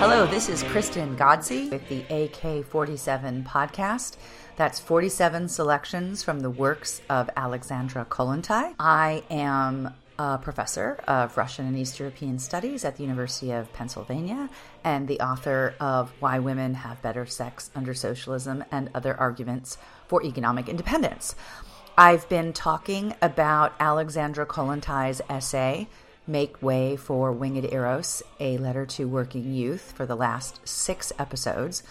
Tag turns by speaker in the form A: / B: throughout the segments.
A: Hello, this is Kristen Ghodsee with the AK 47 podcast. That's 47 selections from the works of Alexandra Kollontai. I am a professor of Russian and East European Studies at the University of Pennsylvania and the author of Why Women Have Better Sex Under Socialism and Other Arguments for Economic Independence. I've been talking about Alexandra Kollontai's essay, Make Way for Winged Eros, a letter to working youth, for the last six episodes.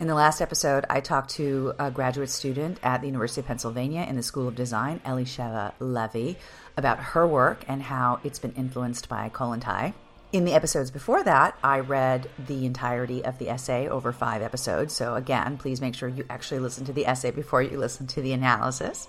A: In the last episode, I talked to a graduate student at the University of Pennsylvania in the School of Design, Elisheva Levy, about her work and how it's been influenced by Kollontai. In the episodes before that, I read the entirety of the essay over five episodes. So, again, please make sure you actually listen to the essay before you listen to the analysis.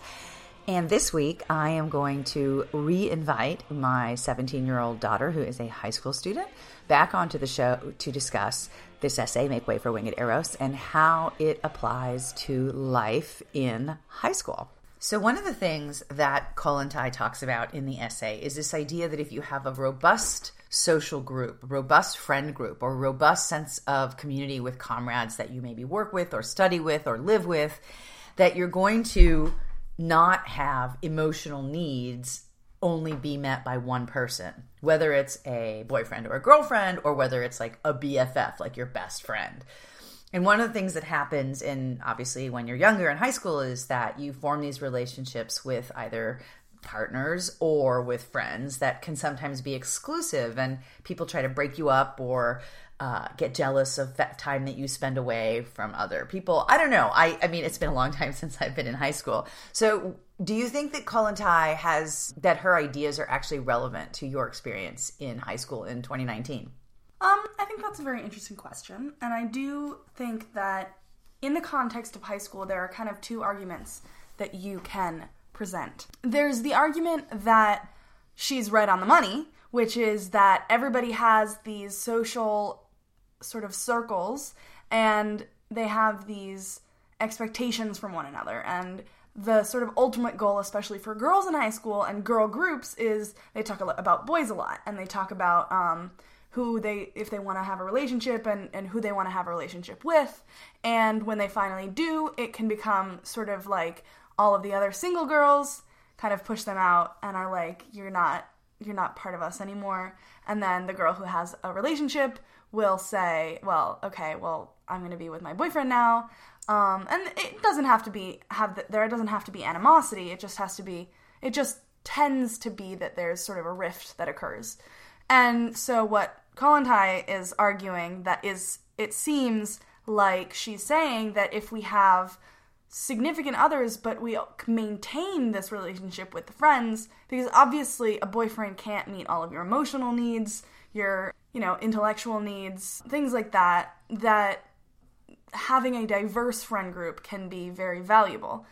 A: And this week, I am going to re invite my 17 year old daughter, who is a high school student, back onto the show to discuss this essay, Make Way for Winged Eros, and how it applies to life in high school. So, one of the things that Kollontai talks about in the essay is this idea that if you have a robust social group, robust friend group, or robust sense of community with comrades that you maybe work with, or study with, or live with, that you're going to not have emotional needs only be met by one person, whether it's a boyfriend or a girlfriend, or whether it's like a BFF, like your best friend. And one of the things that happens in obviously when you're younger in high school is that you form these relationships with either partners or with friends that can sometimes be exclusive and people try to break you up or uh, get jealous of that time that you spend away from other people. I don't know. I, I mean, it's been a long time since I've been in high school. So, do you think that Kollontai has that her ideas are actually relevant to your experience in high school in 2019?
B: Um, I think that's a very interesting question, and I do think that in the context of high school, there are kind of two arguments that you can present. There's the argument that she's right on the money, which is that everybody has these social sort of circles and they have these expectations from one another. And the sort of ultimate goal especially for girls in high school and girl groups is they talk about boys a lot and they talk about um, who they if they want to have a relationship and, and who they want to have a relationship with. And when they finally do it can become sort of like all of the other single girls kind of push them out and are like you're not you're not part of us anymore. And then the girl who has a relationship will say, well, okay, well, I'm going to be with my boyfriend now. Um, and it doesn't have to be have the, there doesn't have to be animosity. It just has to be. It just tends to be that there's sort of a rift that occurs. And so what Kollontai is arguing that is it seems like she's saying that if we have significant others but we maintain this relationship with the friends because obviously a boyfriend can't meet all of your emotional needs, your you know, intellectual needs, things like that, that having a diverse friend group can be very valuable.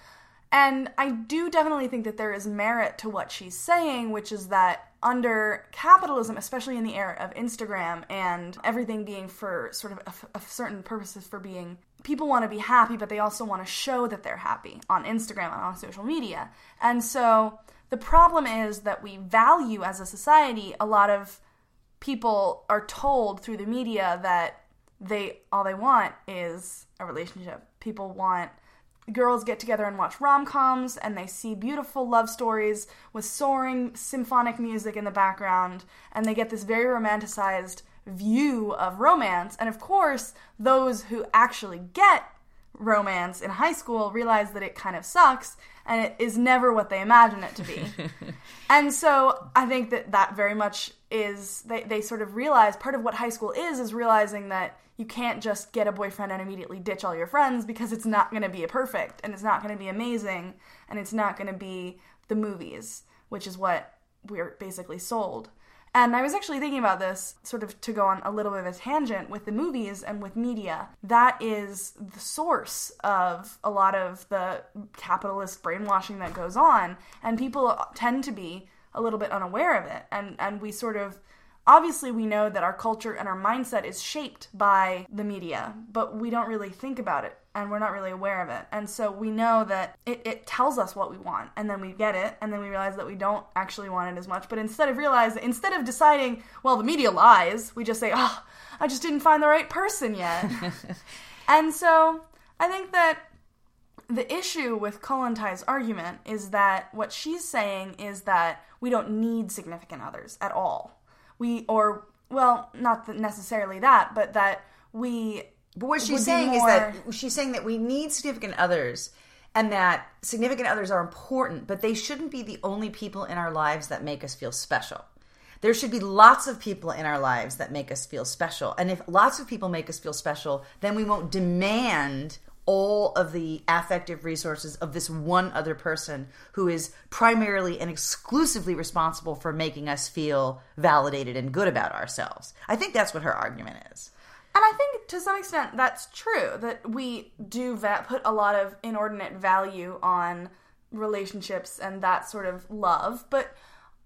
B: And I do definitely think that there is merit to what she's saying, which is that under capitalism, especially in the era of Instagram and everything being for sort of a, a certain purposes for being, people want to be happy, but they also want to show that they're happy on Instagram and on social media. And so the problem is that we value as a society a lot of people are told through the media that they all they want is a relationship. People want girls get together and watch rom-coms and they see beautiful love stories with soaring symphonic music in the background and they get this very romanticized view of romance and of course those who actually get romance in high school realize that it kind of sucks and it is never what they imagine it to be. and so I think that that very much is they, they sort of realize part of what high school is is realizing that you can't just get a boyfriend and immediately ditch all your friends because it's not going to be a perfect and it's not going to be amazing and it's not going to be the movies, which is what we're basically sold. And I was actually thinking about this, sort of to go on a little bit of a tangent with the movies and with media. That is the source of a lot of the capitalist brainwashing that goes on, and people tend to be a little bit unaware of it. And and we sort of obviously we know that our culture and our mindset is shaped by the media, but we don't really think about it and we're not really aware of it. And so we know that it, it tells us what we want and then we get it and then we realize that we don't actually want it as much. But instead of realize instead of deciding, well, the media lies, we just say, oh, I just didn't find the right person yet. and so I think that the issue with Kollontai argument is that what she's saying is that we don't need significant others at all we or well, not necessarily that, but that we.
A: But what she's saying more... is that she's saying that we need significant others and that significant others are important, but they shouldn't be the only people in our lives that make us feel special. There should be lots of people in our lives that make us feel special. And if lots of people make us feel special, then we won't demand all of the affective resources of this one other person who is primarily and exclusively responsible for making us feel validated and good about ourselves. I think that's what her argument is.
B: And I think to some extent that's true that we do put a lot of inordinate value on relationships and that sort of love, but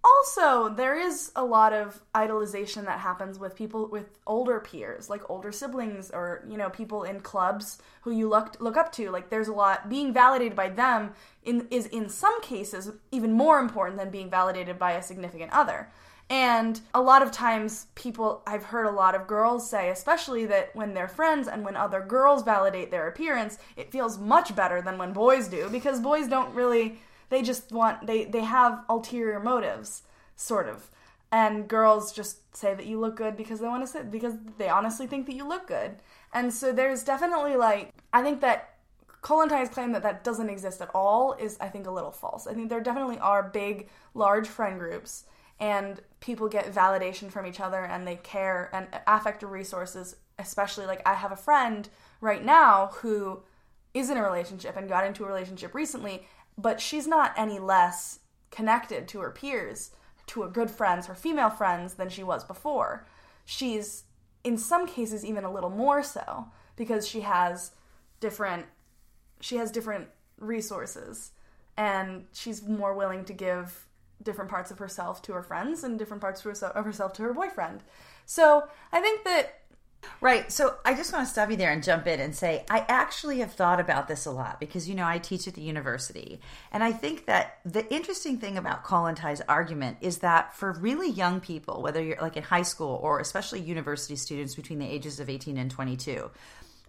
B: also there is a lot of idolization that happens with people with older peers like older siblings or you know people in clubs who you look look up to. Like there's a lot being validated by them in is in some cases even more important than being validated by a significant other. And a lot of times people I've heard a lot of girls say especially that when they're friends and when other girls validate their appearance it feels much better than when boys do because boys don't really they just want they they have ulterior motives, sort of. And girls just say that you look good because they want to sit because they honestly think that you look good. And so there's definitely like I think that Kollontai claim that that doesn't exist at all is I think a little false. I think there definitely are big, large friend groups and people get validation from each other and they care and affective resources especially like i have a friend right now who is in a relationship and got into a relationship recently but she's not any less connected to her peers, to her good friends, her female friends, than she was before. She's, in some cases, even a little more so because she has different she has different resources and she's more willing to give different parts of herself to her friends and different parts of herself to her boyfriend. So I think that
A: Right. So I just want to stop you there and jump in and say I actually have thought about this a lot because you know I teach at the university and I think that the interesting thing about Kollontai's argument is that for really young people, whether you're like in high school or especially university students between the ages of 18 and 22,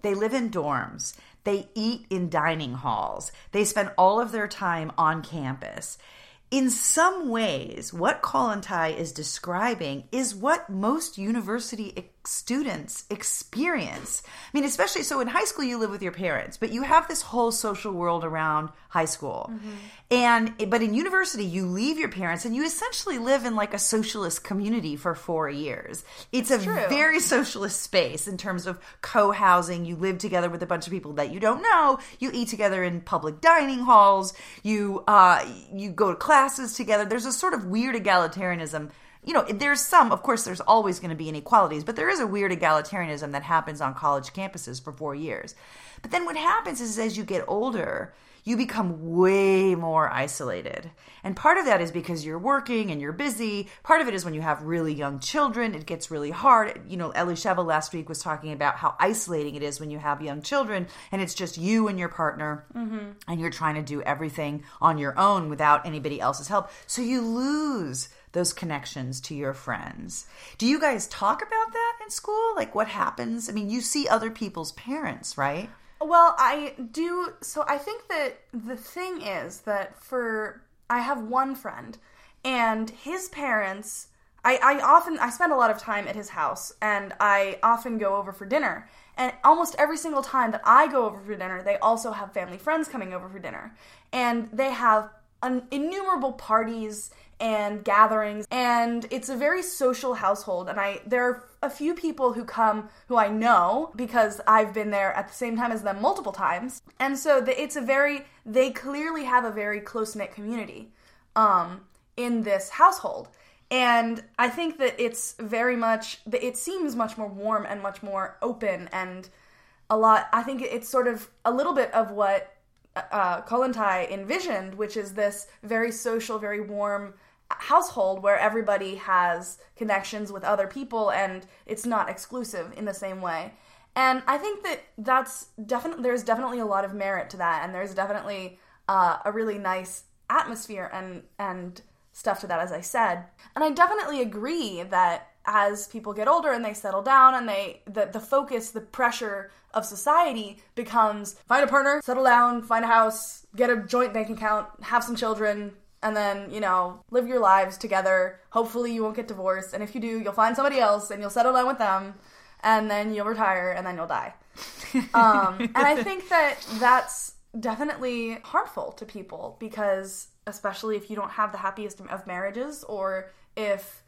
A: they live in dorms. They eat in dining halls. They spend all of their time on campus in some ways, what Kollontai is describing is what most university students experience. I mean, especially so in high school, you live with your parents, but you have this whole social world around high school. Mm-hmm. And, but in university, you leave your parents and you essentially live in like a socialist community for four years. It's a True. very socialist space in terms of co housing. You live together with a bunch of people that you don't know. You eat together in public dining halls. You, uh, you go to classes together. There's a sort of weird egalitarianism you know, there's some, of course, there's always going to be inequalities, but there is a weird egalitarianism that happens on college campuses for four years. But then what happens is as you get older, you become way more isolated. And part of that is because you're working and you're busy. Part of it is when you have really young children, it gets really hard. You know, Ellie Elisheva last week was talking about how isolating it is when you have young children and it's just you and your partner mm-hmm. and you're trying to do everything on your own without anybody else's help. So you lose those connections to your friends. Do you guys talk about that in school? Like what happens? I mean, you see other people's parents, right?
B: Well, I do. So I think that the thing is that for I have one friend and his parents I, I often I spend a lot of time at his house and I often go over for dinner. And almost every single time that I go over for dinner, they also have family friends coming over for dinner. And they have innumerable parties and gatherings and it's a very social household and I there are a few people who come who I know because I've been there at the same time as them multiple times and so the, it's a very they clearly have a very close knit community um in this household. And I think that it's very much it seems much more warm and much more open and a lot I think it's sort of a little bit of what uh, Kollontai envisioned, which is this very social, very warm household where everybody has connections with other people and it's not exclusive in the same way. And I think that that's definitely there's definitely a lot of merit to that, and there's definitely uh, a really nice atmosphere and and stuff to that, as I said. And I definitely agree that as people get older and they settle down and they the, the focus the pressure of society becomes find a partner settle down find a house get a joint bank account have some children and then you know live your lives together. Hopefully you won't get divorced and if you do you'll find somebody else and you'll settle down with them and then you'll retire and then you'll die. Um, and i think that that's definitely harmful to people because especially if you don't have the happiest of marriages or if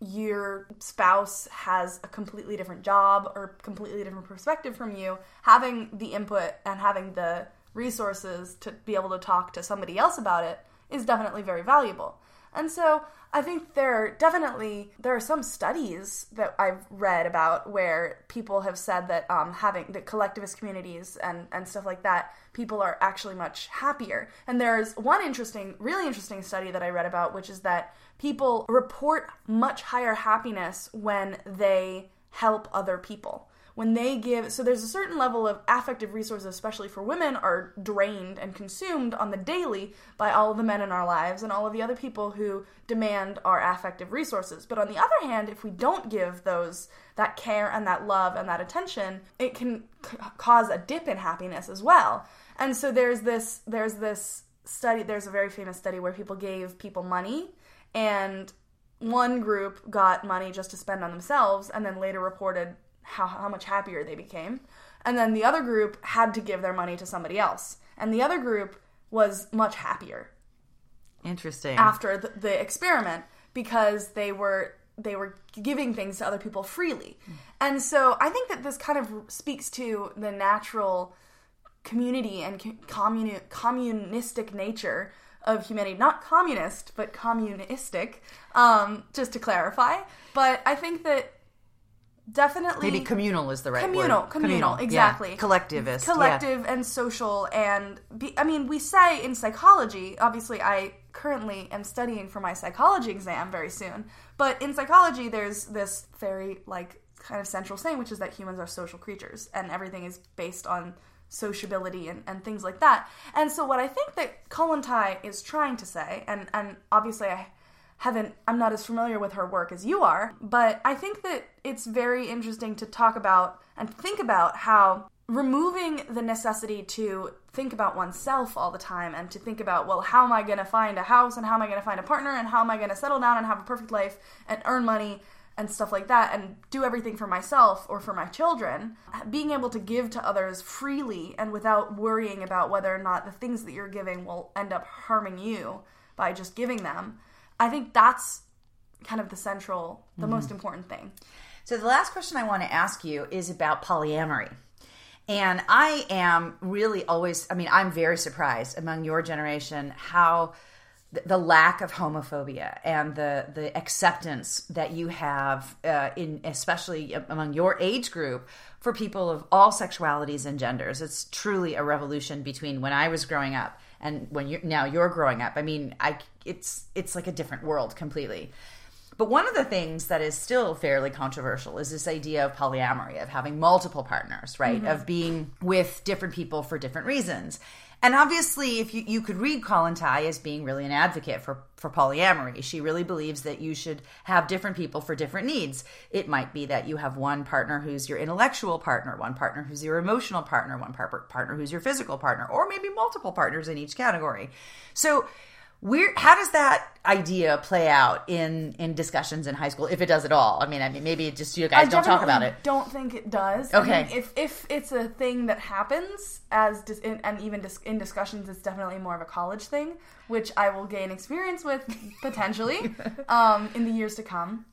B: your spouse has a completely different job or completely different perspective from you, having the input and having the resources to be able to talk to somebody else about it is definitely very valuable. And so I think there are definitely there are some studies that I've read about where people have said that um, having the collectivist communities and and stuff like that, people are actually much happier. And there's one interesting, really interesting study that I read about, which is that people report much higher happiness when they help other people when they give so there's a certain level of affective resources especially for women are drained and consumed on the daily by all of the men in our lives and all of the other people who demand our affective resources. But on the other hand if we don't give those that care and that love and that attention it can c- cause a dip in happiness as well. And so there's this there's this study there's a very famous study where people gave people money and one group got money just to spend on themselves and then later reported how, how much happier they became. And then the other group had to give their money to somebody else. And the other group was much happier.
A: Interesting.
B: After the, the experiment because they were they were giving things to other people freely. And so I think that this kind of speaks to the natural community and communi- communistic nature of humanity. Not communist, but communistic, um, just to clarify. But I think that definitely
A: maybe communal is the right
B: communal,
A: word.
B: Communal, communal, exactly.
A: Yeah. Collectivist,
B: collective
A: yeah.
B: and social, and be, I mean, we say in psychology. Obviously, I currently am studying for my psychology exam very soon. But in psychology, there's this very like kind of central saying, which is that humans are social creatures, and everything is based on sociability and, and things like that. And so, what I think that Kollontai is trying to say, and and obviously I haven't I'm not as familiar with her work as you are, but I think that it's very interesting to talk about and think about how removing the necessity to think about oneself all the time and to think about well how am I going to find a house and how am I going to find a partner and how am I going to settle down and have a perfect life and earn money and stuff like that and do everything for myself or for my children being able to give to others freely and without worrying about whether or not the things that you're giving will end up harming you by just giving them I think that's kind of the central, the mm-hmm. most important thing.
A: So the last question I want to ask you is about polyamory. And I am really always, I mean, I'm very surprised among your generation how the lack of homophobia and the the acceptance that you have uh, in especially among your age group for people of all sexualities and genders it's truly a revolution between when i was growing up and when you're now you're growing up i mean i it's it's like a different world completely. But one of the things that is still fairly controversial is this idea of polyamory of having multiple partners right? Mm-hmm. of being with different people for different reasons and obviously, if you, you could read Kollontai as being really an advocate for, for polyamory, she really believes that you should have different people for different needs. It might be that you have one partner who's your intellectual partner, one partner who's your emotional partner, one par- partner who's your physical partner, or maybe multiple partners in each category. So where how does that idea play out in in discussions in high school if it does at all? I mean i mean maybe just you guys I don't talk about it.
B: don't think it does.
A: Okay.
B: if if it's a thing that happens as dis- in, and even dis- in discussions it's definitely more of a college thing which i will gain experience with potentially um, in the years to come.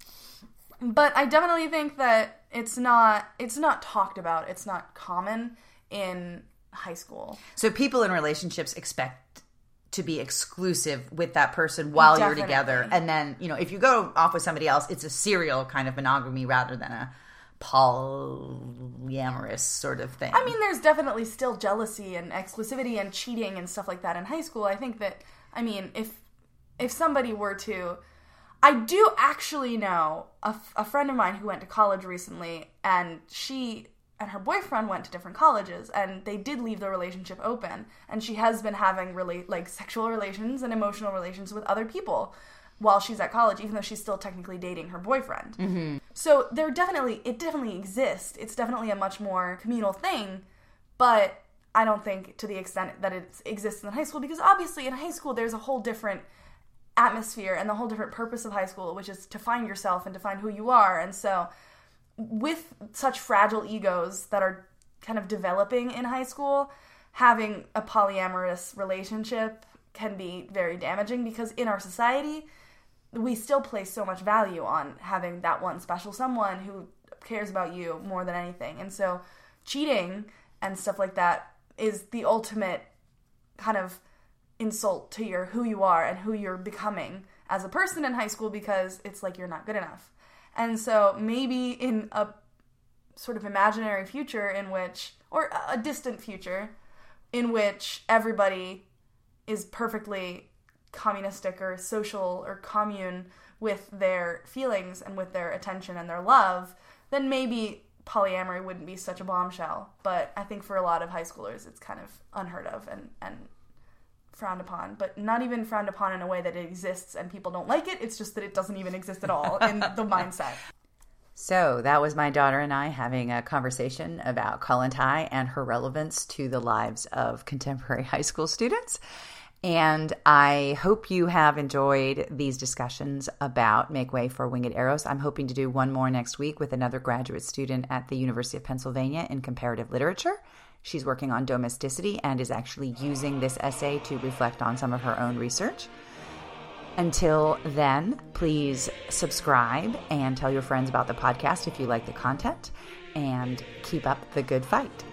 B: But i definitely think that it's not it's not talked about. It's not common in high school.
A: So people in relationships expect to be exclusive with that person while Definitely. you're together. And then, you know, if you go off with somebody else, it's a serial kind of monogamy rather than a polyamorous sort of thing.
B: I mean, there's definitely still jealousy and exclusivity and cheating and stuff like that in high school. I think that, I mean, if if somebody were to I do actually know a, f- a friend of mine who went to college recently, and she and her boyfriend went to different colleges, and they did leave the relationship open, and she has been having really like sexual relations and emotional relations with other people while she's at college, even though she's still technically dating her boyfriend. Mm-hmm. So there definitely it definitely exists. It's definitely a much more communal thing, but I don't think to the extent that it exists in high school because obviously in high school there's a whole different atmosphere and the whole different purpose of high school, which is to find yourself and to find who you are. And so, with such fragile egos that are kind of developing in high school, having a polyamorous relationship can be very damaging because in our society, we still place so much value on having that one special someone who cares about you more than anything. And so, cheating and stuff like that is the ultimate kind of insult to your who you are and who you're becoming as a person in high school because it's like you're not good enough. And so maybe in a sort of imaginary future in which or a distant future in which everybody is perfectly communistic or social or commune with their feelings and with their attention and their love, then maybe polyamory wouldn't be such a bombshell. But I think for a lot of high schoolers, it's kind of unheard of and, and frowned upon, but not even frowned upon in a way that it exists and people don't like it. It's just that it doesn't even exist at all in the mindset.
A: So that was my daughter and I having a conversation about Kollontai and her relevance to the lives of contemporary high school students. And I hope you have enjoyed these discussions about Make Way for Winged Eros. I'm hoping to do one more next week with another graduate student at the University of Pennsylvania in comparative literature. She's working on domesticity and is actually using this essay to reflect on some of her own research. Until then, please subscribe and tell your friends about the podcast if you like the content and keep up the good fight.